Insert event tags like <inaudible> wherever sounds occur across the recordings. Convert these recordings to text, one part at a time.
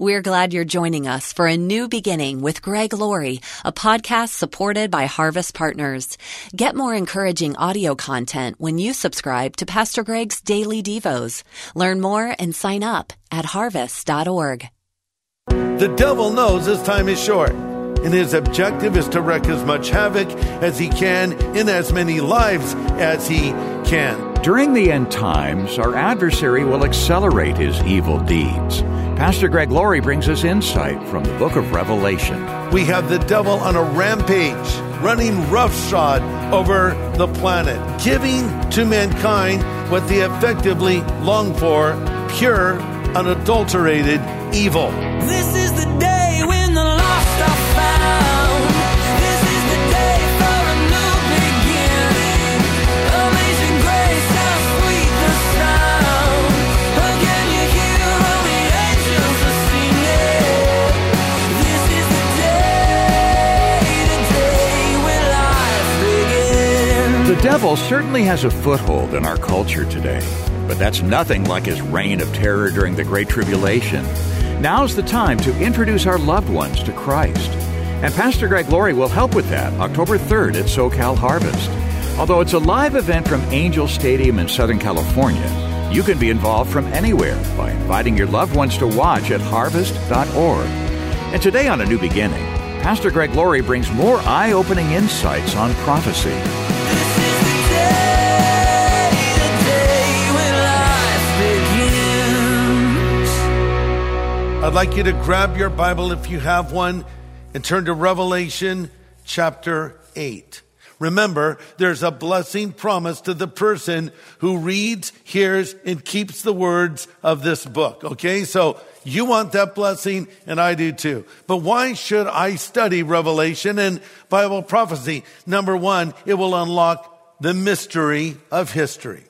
We're glad you're joining us for a new beginning with Greg Laurie, a podcast supported by Harvest Partners. Get more encouraging audio content when you subscribe to Pastor Greg's Daily Devos. Learn more and sign up at harvest.org. The devil knows his time is short, and his objective is to wreak as much havoc as he can in as many lives as he can. During the end times, our adversary will accelerate his evil deeds. Pastor Greg Laurie brings us insight from the book of Revelation. We have the devil on a rampage, running roughshod over the planet, giving to mankind what they effectively long for pure, unadulterated evil. This is the devil certainly has a foothold in our culture today, but that's nothing like his reign of terror during the Great Tribulation. Now's the time to introduce our loved ones to Christ. And Pastor Greg Laurie will help with that October 3rd at SoCal Harvest. Although it's a live event from Angel Stadium in Southern California, you can be involved from anywhere by inviting your loved ones to watch at harvest.org. And today on A New Beginning, Pastor Greg Laurie brings more eye opening insights on prophecy. I'd like you to grab your Bible if you have one and turn to Revelation chapter 8. Remember, there's a blessing promised to the person who reads, hears, and keeps the words of this book. Okay, so you want that blessing, and I do too. But why should I study Revelation and Bible prophecy? Number one, it will unlock the mystery of history.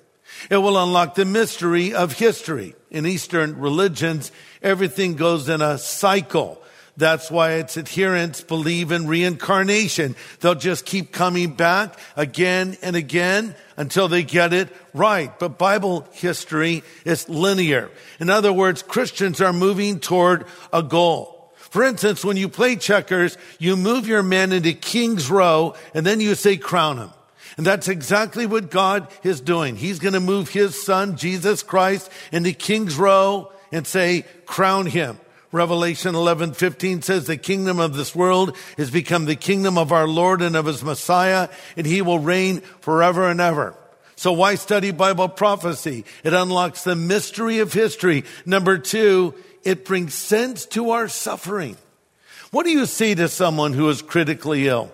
It will unlock the mystery of history. In Eastern religions, everything goes in a cycle. That's why its adherents believe in reincarnation. They'll just keep coming back again and again until they get it right. But Bible history is linear. In other words, Christians are moving toward a goal. For instance, when you play checkers, you move your man into king's row and then you say crown him. And that's exactly what God is doing. He's going to move his son, Jesus Christ, into king's row and say, crown him. Revelation 11, 15 says the kingdom of this world has become the kingdom of our Lord and of his Messiah, and he will reign forever and ever. So why study Bible prophecy? It unlocks the mystery of history. Number two, it brings sense to our suffering. What do you say to someone who is critically ill?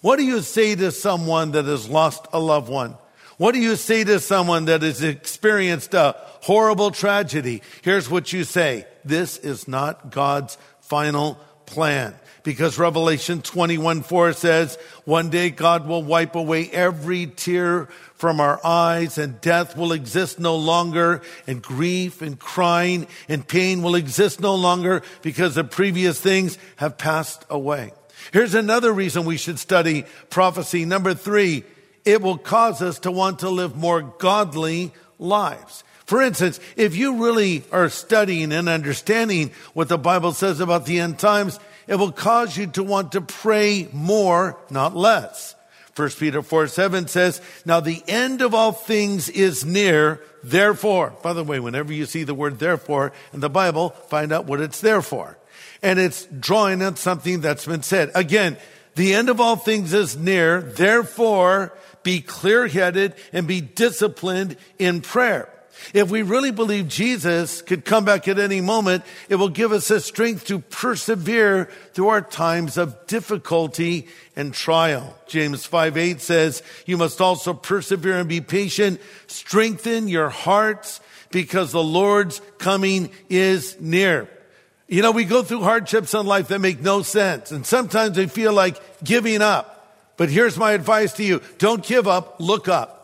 What do you say to someone that has lost a loved one? What do you say to someone that has experienced a horrible tragedy? Here's what you say. This is not God's final plan. Because Revelation 21 4 says, one day God will wipe away every tear from our eyes and death will exist no longer and grief and crying and pain will exist no longer because the previous things have passed away. Here's another reason we should study prophecy. Number three, it will cause us to want to live more godly lives. For instance, if you really are studying and understanding what the Bible says about the end times, it will cause you to want to pray more, not less. 1 Peter 4 7 says, Now the end of all things is near, therefore. By the way, whenever you see the word therefore in the Bible, find out what it's there for. And it's drawing on something that's been said. Again, the end of all things is near, therefore be clear headed and be disciplined in prayer. If we really believe Jesus could come back at any moment, it will give us the strength to persevere through our times of difficulty and trial. James 5 8 says, You must also persevere and be patient. Strengthen your hearts because the Lord's coming is near. You know, we go through hardships in life that make no sense. And sometimes we feel like giving up. But here's my advice to you. Don't give up. Look up.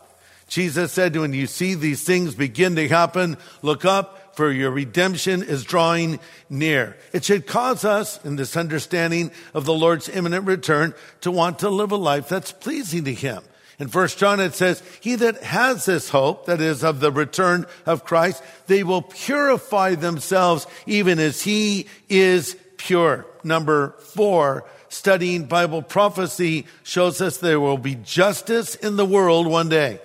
Jesus said, when you see these things begin to happen, look up for your redemption is drawing near. It should cause us in this understanding of the Lord's imminent return to want to live a life that's pleasing to Him. In First John it says, he that has this hope, that is of the return of Christ, they will purify themselves even as he is pure. Number four, studying Bible prophecy shows us there will be justice in the world one day.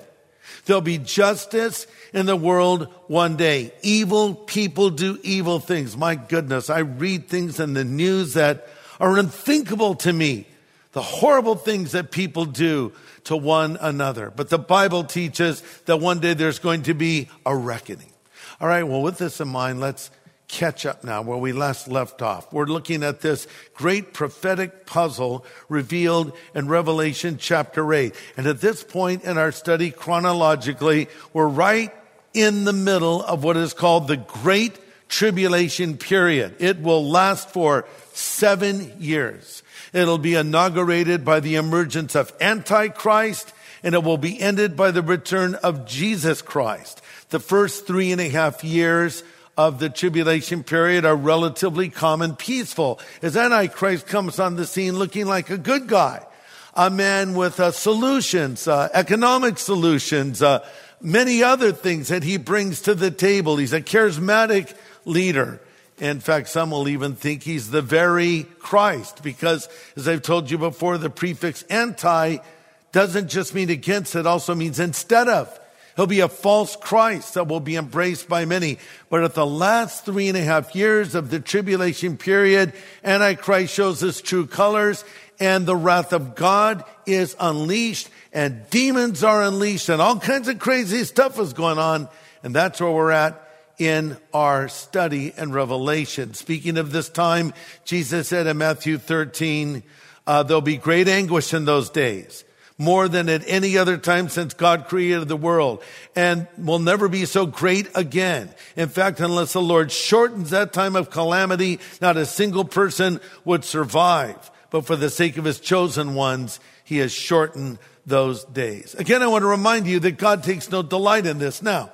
There'll be justice in the world one day. Evil people do evil things. My goodness, I read things in the news that are unthinkable to me. The horrible things that people do to one another. But the Bible teaches that one day there's going to be a reckoning. All right, well, with this in mind, let's catch up now where we last left off. We're looking at this great prophetic puzzle revealed in Revelation chapter 8. And at this point in our study, chronologically, we're right in the middle of what is called the Great Tribulation period. It will last for seven years. It'll be inaugurated by the emergence of Antichrist and it will be ended by the return of Jesus Christ. The first three and a half years of the tribulation period are relatively calm and peaceful as Antichrist comes on the scene looking like a good guy, a man with uh, solutions, uh, economic solutions, uh, many other things that he brings to the table. He's a charismatic leader. In fact, some will even think he's the very Christ because, as I've told you before, the prefix anti doesn't just mean against, it also means instead of. He'll be a false Christ that will be embraced by many. But at the last three and a half years of the tribulation period, Antichrist shows his true colors and the wrath of God is unleashed and demons are unleashed and all kinds of crazy stuff is going on. And that's where we're at in our study and revelation. Speaking of this time, Jesus said in Matthew 13, uh, there'll be great anguish in those days more than at any other time since God created the world and will never be so great again. In fact, unless the Lord shortens that time of calamity, not a single person would survive. But for the sake of his chosen ones, he has shortened those days. Again, I want to remind you that God takes no delight in this. Now,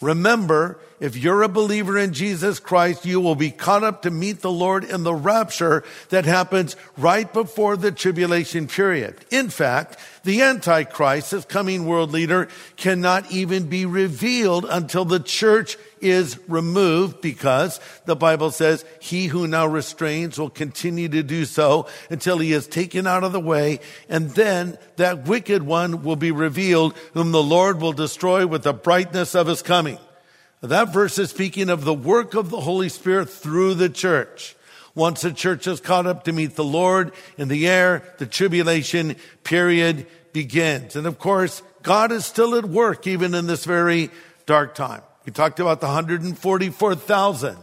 remember, if you're a believer in Jesus Christ, you will be caught up to meet the Lord in the rapture that happens right before the tribulation period. In fact, the Antichrist, as coming world leader, cannot even be revealed until the church is removed because the Bible says he who now restrains will continue to do so until he is taken out of the way. And then that wicked one will be revealed whom the Lord will destroy with the brightness of his coming. That verse is speaking of the work of the Holy Spirit through the church. Once the church is caught up to meet the Lord in the air, the tribulation period begins. And of course, God is still at work even in this very dark time. We talked about the 144,000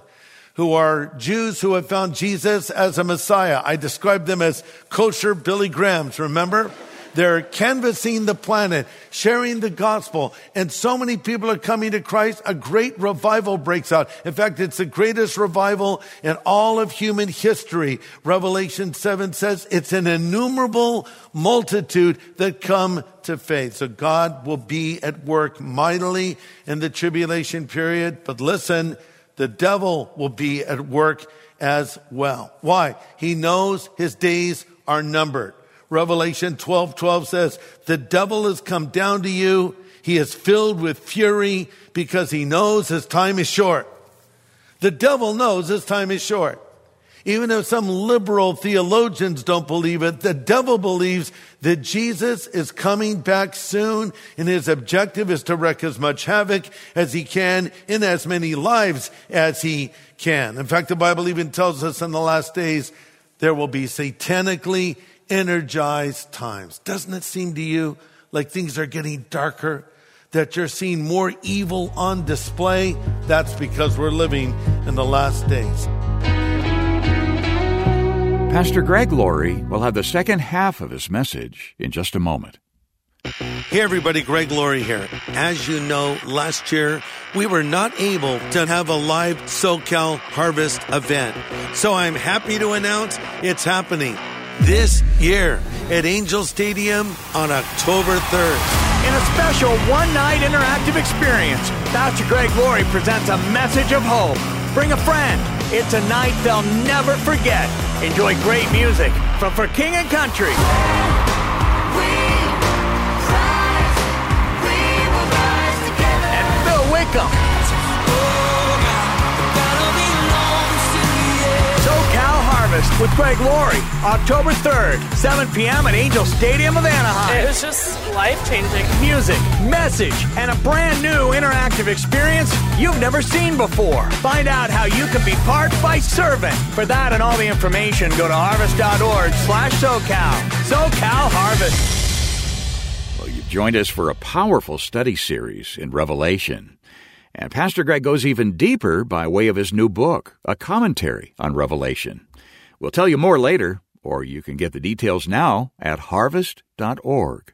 who are Jews who have found Jesus as a Messiah. I described them as kosher Billy Grahams, remember? They're canvassing the planet, sharing the gospel, and so many people are coming to Christ. A great revival breaks out. In fact, it's the greatest revival in all of human history. Revelation 7 says it's an innumerable multitude that come to faith. So God will be at work mightily in the tribulation period. But listen, the devil will be at work as well. Why? He knows his days are numbered. Revelation 12, 12 says, the devil has come down to you. He is filled with fury because he knows his time is short. The devil knows his time is short. Even if some liberal theologians don't believe it, the devil believes that Jesus is coming back soon and his objective is to wreak as much havoc as he can in as many lives as he can. In fact, the Bible even tells us in the last days there will be satanically energized times. Doesn't it seem to you like things are getting darker? That you're seeing more evil on display? That's because we're living in the last days. Pastor Greg Laurie will have the second half of his message in just a moment. Hey everybody, Greg Laurie here. As you know, last year we were not able to have a live SoCal Harvest event. So I'm happy to announce it's happening this year at Angel Stadium on October 3rd. In a special one night interactive experience, Pastor Greg Laurie presents a message of hope. Bring a friend. It's a night they'll never forget. Enjoy great music from For King and Country. Rise, and Phil Wickham. Harvest with Greg Laurie, October 3rd, 7 p.m. at Angel Stadium of Anaheim. It was just life changing. Music, message, and a brand new interactive experience you've never seen before. Find out how you can be part by serving. For that and all the information, go to harvest.org slash SoCal. SoCal Harvest. Well, you've joined us for a powerful study series in Revelation. And Pastor Greg goes even deeper by way of his new book, a commentary on Revelation. We'll tell you more later, or you can get the details now at harvest.org.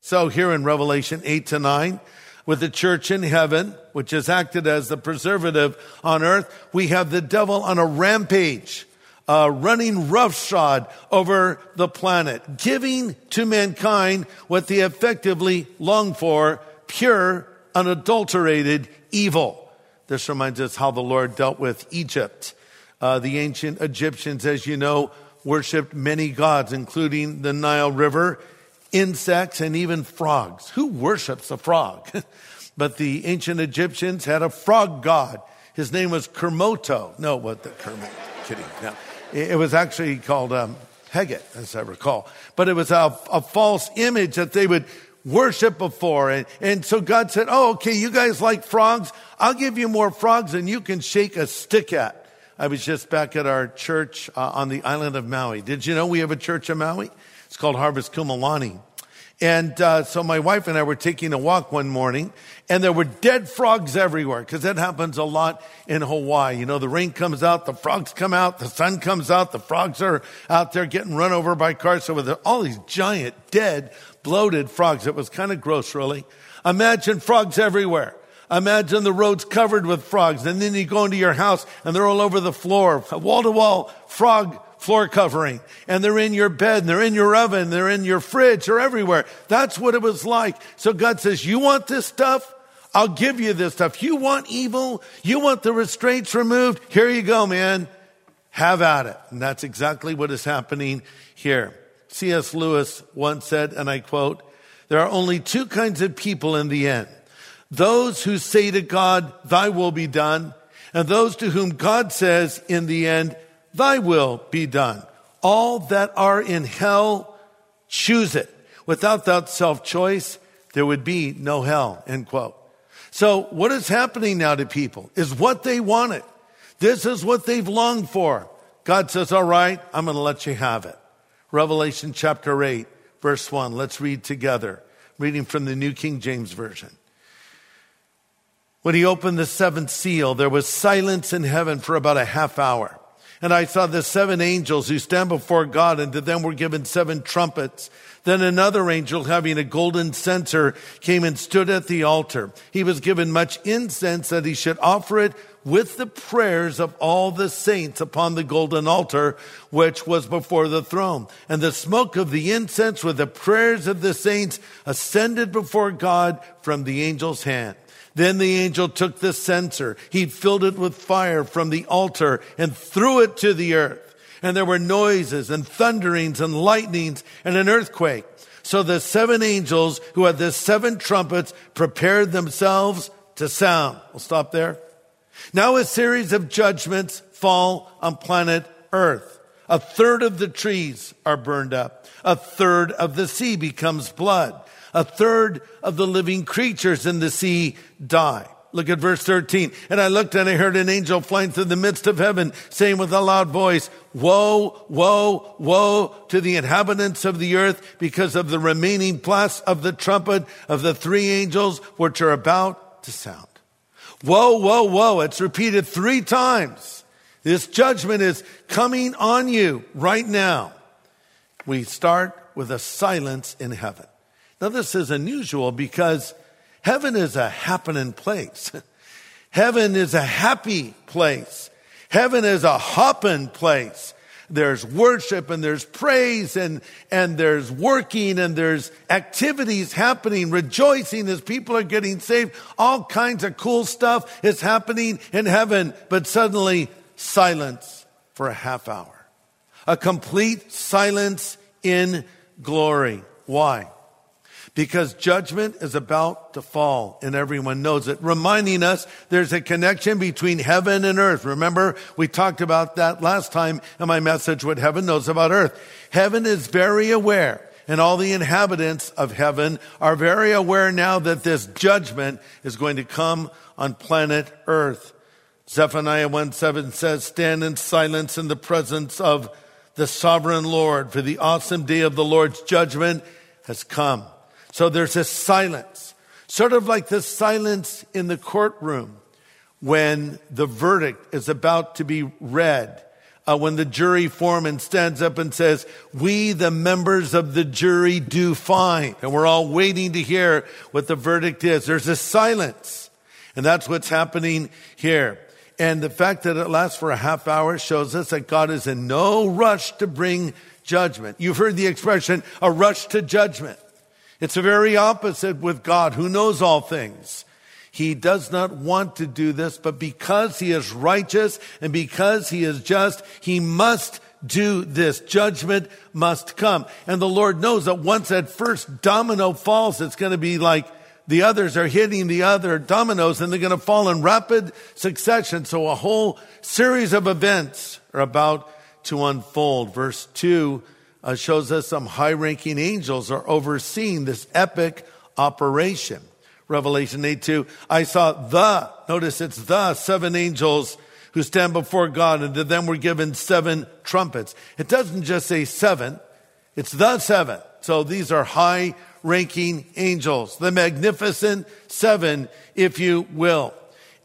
So here in Revelation 8 to 9, with the church in heaven, which has acted as the preservative on earth, we have the devil on a rampage, uh, running roughshod over the planet, giving to mankind what they effectively long for, pure, unadulterated evil. This reminds us how the Lord dealt with Egypt. Uh, the ancient Egyptians, as you know, worshiped many gods, including the Nile River, insects, and even frogs. Who worships a frog? <laughs> but the ancient Egyptians had a frog god. His name was Kermoto. No, what the Kermit? Kidding. No. It was actually called um, Heget, as I recall. But it was a, a false image that they would worship before. And, and so God said, Oh, okay, you guys like frogs? I'll give you more frogs than you can shake a stick at. I was just back at our church uh, on the island of Maui. Did you know we have a church in Maui? It's called Harvest Kumulani. And uh, so my wife and I were taking a walk one morning, and there were dead frogs everywhere because that happens a lot in Hawaii. You know, the rain comes out, the frogs come out, the sun comes out, the frogs are out there getting run over by cars. So with all these giant, dead, bloated frogs, it was kind of gross, really. Imagine frogs everywhere. Imagine the roads covered with frogs, and then you go into your house and they're all over the floor, wall to wall frog floor covering, and they're in your bed, and they're in your oven, they're in your fridge, they're everywhere. That's what it was like. So God says, You want this stuff? I'll give you this stuff. You want evil? You want the restraints removed? Here you go, man. Have at it. And that's exactly what is happening here. C.S. Lewis once said, and I quote, There are only two kinds of people in the end those who say to God, Thy will be done, and those to whom God says in the end, Thy will be done. All that are in hell, choose it. Without that self choice, there would be no hell. End quote. So what is happening now to people is what they wanted. This is what they've longed for. God says, all right, I'm going to let you have it. Revelation chapter 8, verse 1. Let's read together. Reading from the New King James Version. When he opened the seventh seal, there was silence in heaven for about a half hour. And I saw the seven angels who stand before God, and to them were given seven trumpets. Then another angel having a golden censer came and stood at the altar. He was given much incense that he should offer it with the prayers of all the saints upon the golden altar, which was before the throne. And the smoke of the incense with the prayers of the saints ascended before God from the angel's hand. Then the angel took the censer. He filled it with fire from the altar and threw it to the earth. And there were noises and thunderings and lightnings and an earthquake. So the seven angels who had the seven trumpets prepared themselves to sound. We'll stop there. Now a series of judgments fall on planet earth. A third of the trees are burned up. A third of the sea becomes blood. A third of the living creatures in the sea die. Look at verse 13. And I looked and I heard an angel flying through the midst of heaven saying with a loud voice, Woe, woe, woe to the inhabitants of the earth because of the remaining blast of the trumpet of the three angels which are about to sound. Woe, whoa, whoa. It's repeated three times. This judgment is coming on you right now. We start with a silence in heaven. Now, this is unusual because heaven is a happening place. <laughs> heaven is a happy place. Heaven is a hopping place. There's worship and there's praise and, and there's working and there's activities happening, rejoicing as people are getting saved. All kinds of cool stuff is happening in heaven, but suddenly silence for a half hour. A complete silence in glory. Why? Because judgment is about to fall and everyone knows it, reminding us there's a connection between heaven and earth. Remember, we talked about that last time in my message, what heaven knows about earth. Heaven is very aware and all the inhabitants of heaven are very aware now that this judgment is going to come on planet earth. Zephaniah 1 7 says, stand in silence in the presence of the sovereign Lord for the awesome day of the Lord's judgment has come. So there's a silence, sort of like the silence in the courtroom when the verdict is about to be read. Uh, when the jury foreman stands up and says, we, the members of the jury, do find. And we're all waiting to hear what the verdict is. There's a silence. And that's what's happening here. And the fact that it lasts for a half hour shows us that God is in no rush to bring judgment. You've heard the expression, a rush to judgment. It's the very opposite with God who knows all things. He does not want to do this, but because he is righteous and because he is just, he must do this. Judgment must come. And the Lord knows that once that first domino falls, it's going to be like the others are hitting the other dominoes and they're going to fall in rapid succession. So a whole series of events are about to unfold. Verse two uh, shows us some high ranking angels are overseeing this epic operation. Revelation 8 2. I saw the, notice it's the seven angels who stand before God and to them were given seven trumpets. It doesn't just say seven, it's the seven. So these are high ranking angels, the magnificent seven, if you will.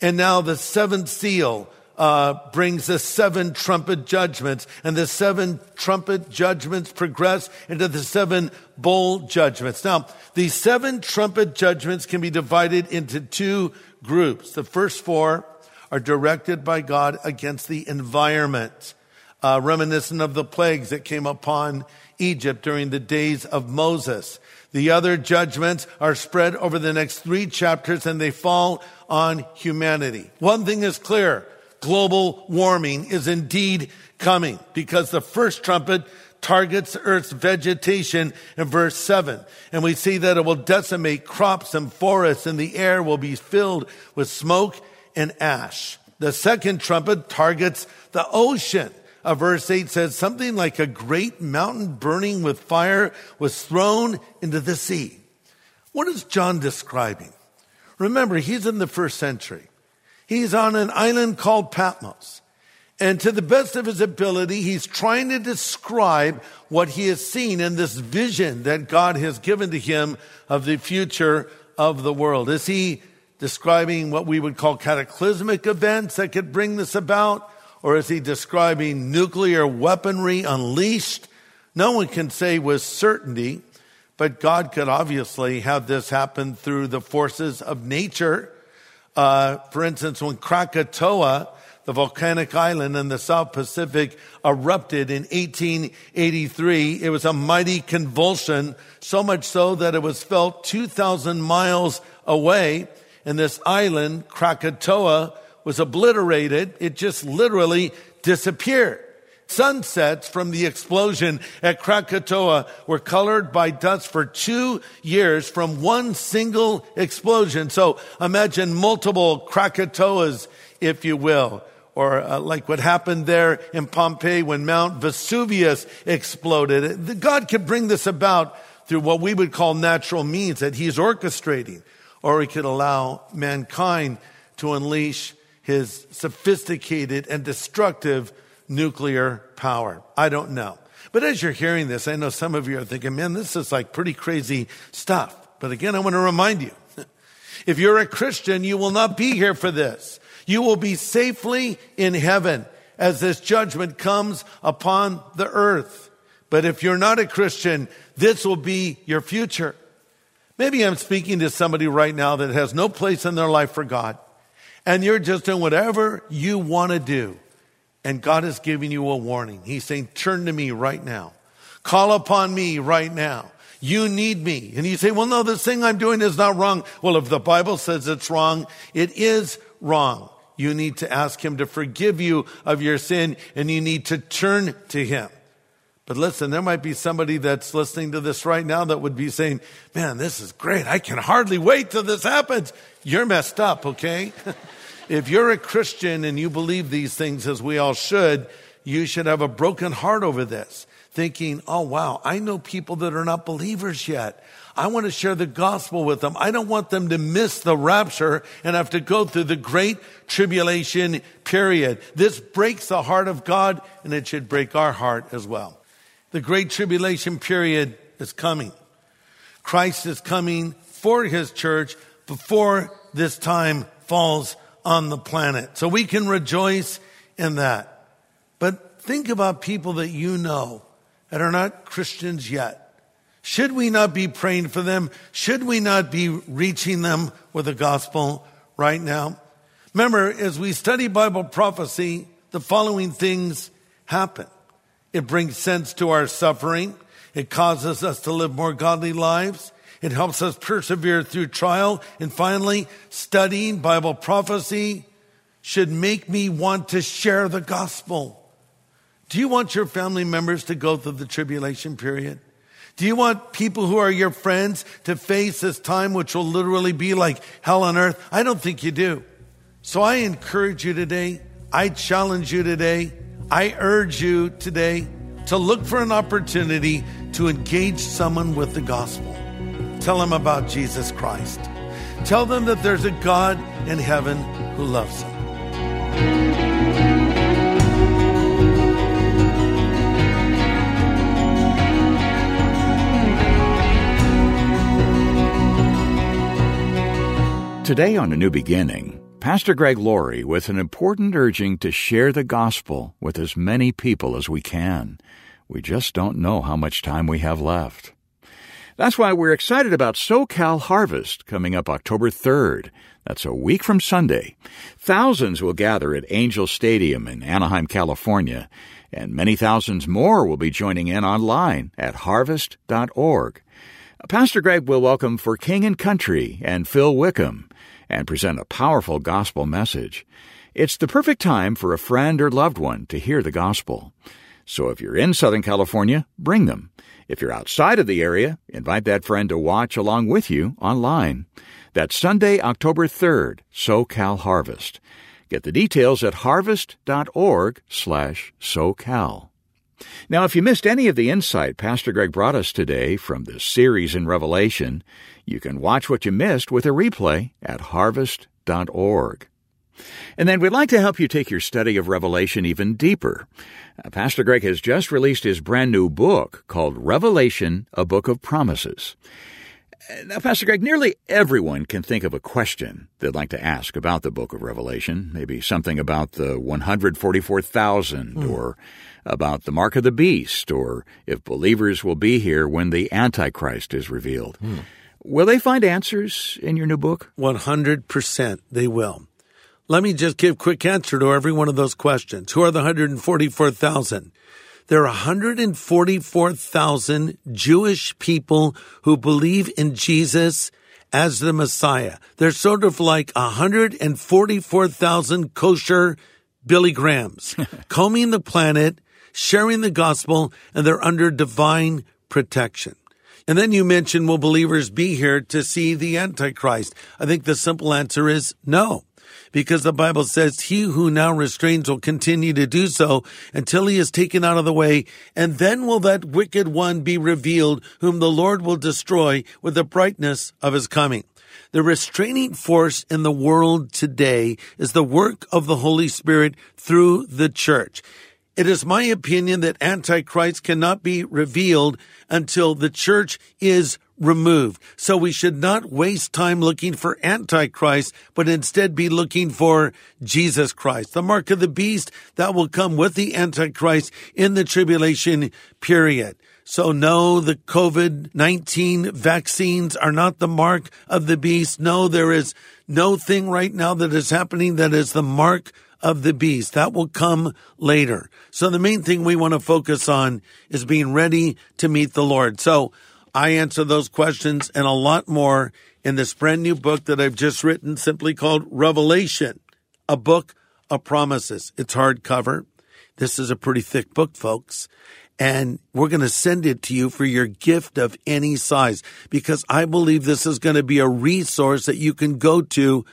And now the seventh seal uh, brings the seven trumpet judgments, and the seven trumpet judgments progress into the seven bowl judgments. Now, these seven trumpet judgments can be divided into two groups. The first four are directed by God against the environment, uh, reminiscent of the plagues that came upon Egypt during the days of Moses. The other judgments are spread over the next three chapters and they fall on humanity. One thing is clear global warming is indeed coming because the first trumpet targets Earth's vegetation in verse 7. And we see that it will decimate crops and forests and the air will be filled with smoke and ash. The second trumpet targets the ocean. Verse 8 says something like a great mountain burning with fire was thrown into the sea. What is John describing? Remember, he's in the first century. He's on an island called Patmos. And to the best of his ability, he's trying to describe what he has seen in this vision that God has given to him of the future of the world. Is he describing what we would call cataclysmic events that could bring this about? Or is he describing nuclear weaponry unleashed? No one can say with certainty, but God could obviously have this happen through the forces of nature uh, for instance, when Krakatoa, the volcanic island in the South Pacific, erupted in 1883, it was a mighty convulsion, so much so that it was felt 2,000 miles away. And this island, Krakatoa, was obliterated. It just literally disappeared. Sunsets from the explosion at Krakatoa were colored by dust for two years from one single explosion. So imagine multiple Krakatoas, if you will or uh, like what happened there in Pompeii when Mount Vesuvius exploded. God could bring this about through what we would call natural means that he's orchestrating, or he could allow mankind to unleash his sophisticated and destructive nuclear power. I don't know. But as you're hearing this, I know some of you are thinking, man, this is like pretty crazy stuff. But again, I want to remind you, <laughs> if you're a Christian, you will not be here for this. You will be safely in heaven as this judgment comes upon the earth. But if you're not a Christian, this will be your future. Maybe I'm speaking to somebody right now that has no place in their life for God. And you're just doing whatever you want to do. And God is giving you a warning. He's saying, turn to me right now. Call upon me right now. You need me. And you say, well, no, this thing I'm doing is not wrong. Well, if the Bible says it's wrong, it is wrong. You need to ask him to forgive you of your sin and you need to turn to him. But listen, there might be somebody that's listening to this right now that would be saying, man, this is great. I can hardly wait till this happens. You're messed up, okay? <laughs> if you're a Christian and you believe these things as we all should, you should have a broken heart over this, thinking, oh wow, I know people that are not believers yet. I want to share the gospel with them. I don't want them to miss the rapture and have to go through the great tribulation period. This breaks the heart of God and it should break our heart as well. The great tribulation period is coming. Christ is coming for his church before this time falls on the planet. So we can rejoice in that. But think about people that you know that are not Christians yet. Should we not be praying for them? Should we not be reaching them with the gospel right now? Remember, as we study Bible prophecy, the following things happen. It brings sense to our suffering. It causes us to live more godly lives. It helps us persevere through trial. And finally, studying Bible prophecy should make me want to share the gospel. Do you want your family members to go through the tribulation period? Do you want people who are your friends to face this time, which will literally be like hell on earth? I don't think you do. So I encourage you today. I challenge you today. I urge you today to look for an opportunity to engage someone with the gospel. Tell them about Jesus Christ. Tell them that there's a God in heaven who loves them. Today on A New Beginning, Pastor Greg Laurie with an important urging to share the gospel with as many people as we can. We just don't know how much time we have left. That's why we're excited about SoCal Harvest coming up October 3rd. That's a week from Sunday. Thousands will gather at Angel Stadium in Anaheim, California, and many thousands more will be joining in online at harvest.org. Pastor Greg will welcome For King and Country and Phil Wickham and present a powerful gospel message. It's the perfect time for a friend or loved one to hear the gospel. So if you're in Southern California, bring them. If you're outside of the area, invite that friend to watch along with you online. That's Sunday, October 3rd, SoCal Harvest. Get the details at harvest.org slash SoCal. Now, if you missed any of the insight Pastor Greg brought us today from this series in Revelation, you can watch what you missed with a replay at harvest.org. And then we'd like to help you take your study of Revelation even deeper. Uh, Pastor Greg has just released his brand new book called Revelation, a Book of Promises. Uh, now, Pastor Greg, nearly everyone can think of a question they'd like to ask about the book of Revelation. Maybe something about the 144,000 mm. or about the mark of the beast or if believers will be here when the Antichrist is revealed. Mm. Will they find answers in your new book? 100% they will. Let me just give quick answer to every one of those questions. Who are the 144,000? There are 144,000 Jewish people who believe in Jesus as the Messiah. They're sort of like 144,000 kosher Billy Grahams, <laughs> combing the planet, sharing the gospel, and they're under divine protection. And then you mentioned, will believers be here to see the Antichrist? I think the simple answer is no. Because the Bible says he who now restrains will continue to do so until he is taken out of the way, and then will that wicked one be revealed, whom the Lord will destroy with the brightness of his coming. The restraining force in the world today is the work of the Holy Spirit through the church. It is my opinion that Antichrist cannot be revealed until the church is removed. So we should not waste time looking for Antichrist, but instead be looking for Jesus Christ, the mark of the beast that will come with the Antichrist in the tribulation period. So no, the COVID-19 vaccines are not the mark of the beast. No, there is no thing right now that is happening that is the mark of the beast. That will come later. So the main thing we want to focus on is being ready to meet the Lord. So I answer those questions and a lot more in this brand new book that I've just written simply called Revelation, a book of promises. It's hardcover. This is a pretty thick book, folks. And we're going to send it to you for your gift of any size because I believe this is going to be a resource that you can go to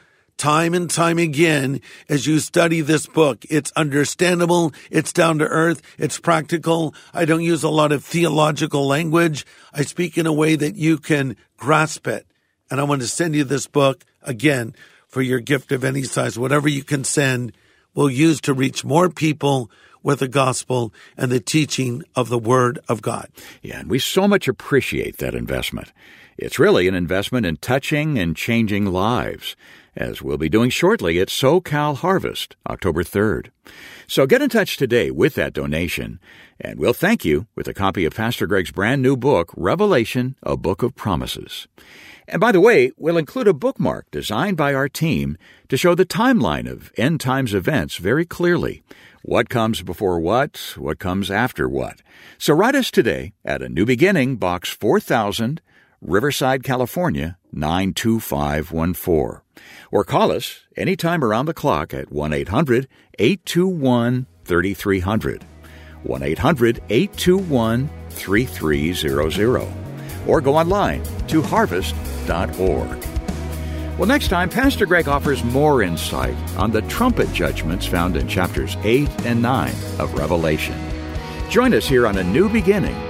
time and time again as you study this book. It's understandable. It's down to earth. It's practical. I don't use a lot of theological language. I speak in a way that you can grasp it. And I want to send you this book again for your gift of any size. Whatever you can send, we'll use to reach more people with the gospel and the teaching of the word of God. Yeah, and we so much appreciate that investment. It's really an investment in touching and changing lives, as we'll be doing shortly at SoCal Harvest, October 3rd. So get in touch today with that donation, and we'll thank you with a copy of Pastor Greg's brand new book, Revelation, a Book of Promises. And by the way, we'll include a bookmark designed by our team to show the timeline of end times events very clearly. What comes before what, what comes after what. So write us today at A New Beginning, Box 4000, Riverside, California 92514. Or call us anytime around the clock at 1 800 821 3300. 1 800 821 3300. Or go online to harvest.org. Well, next time, Pastor Greg offers more insight on the trumpet judgments found in chapters 8 and 9 of Revelation. Join us here on A New Beginning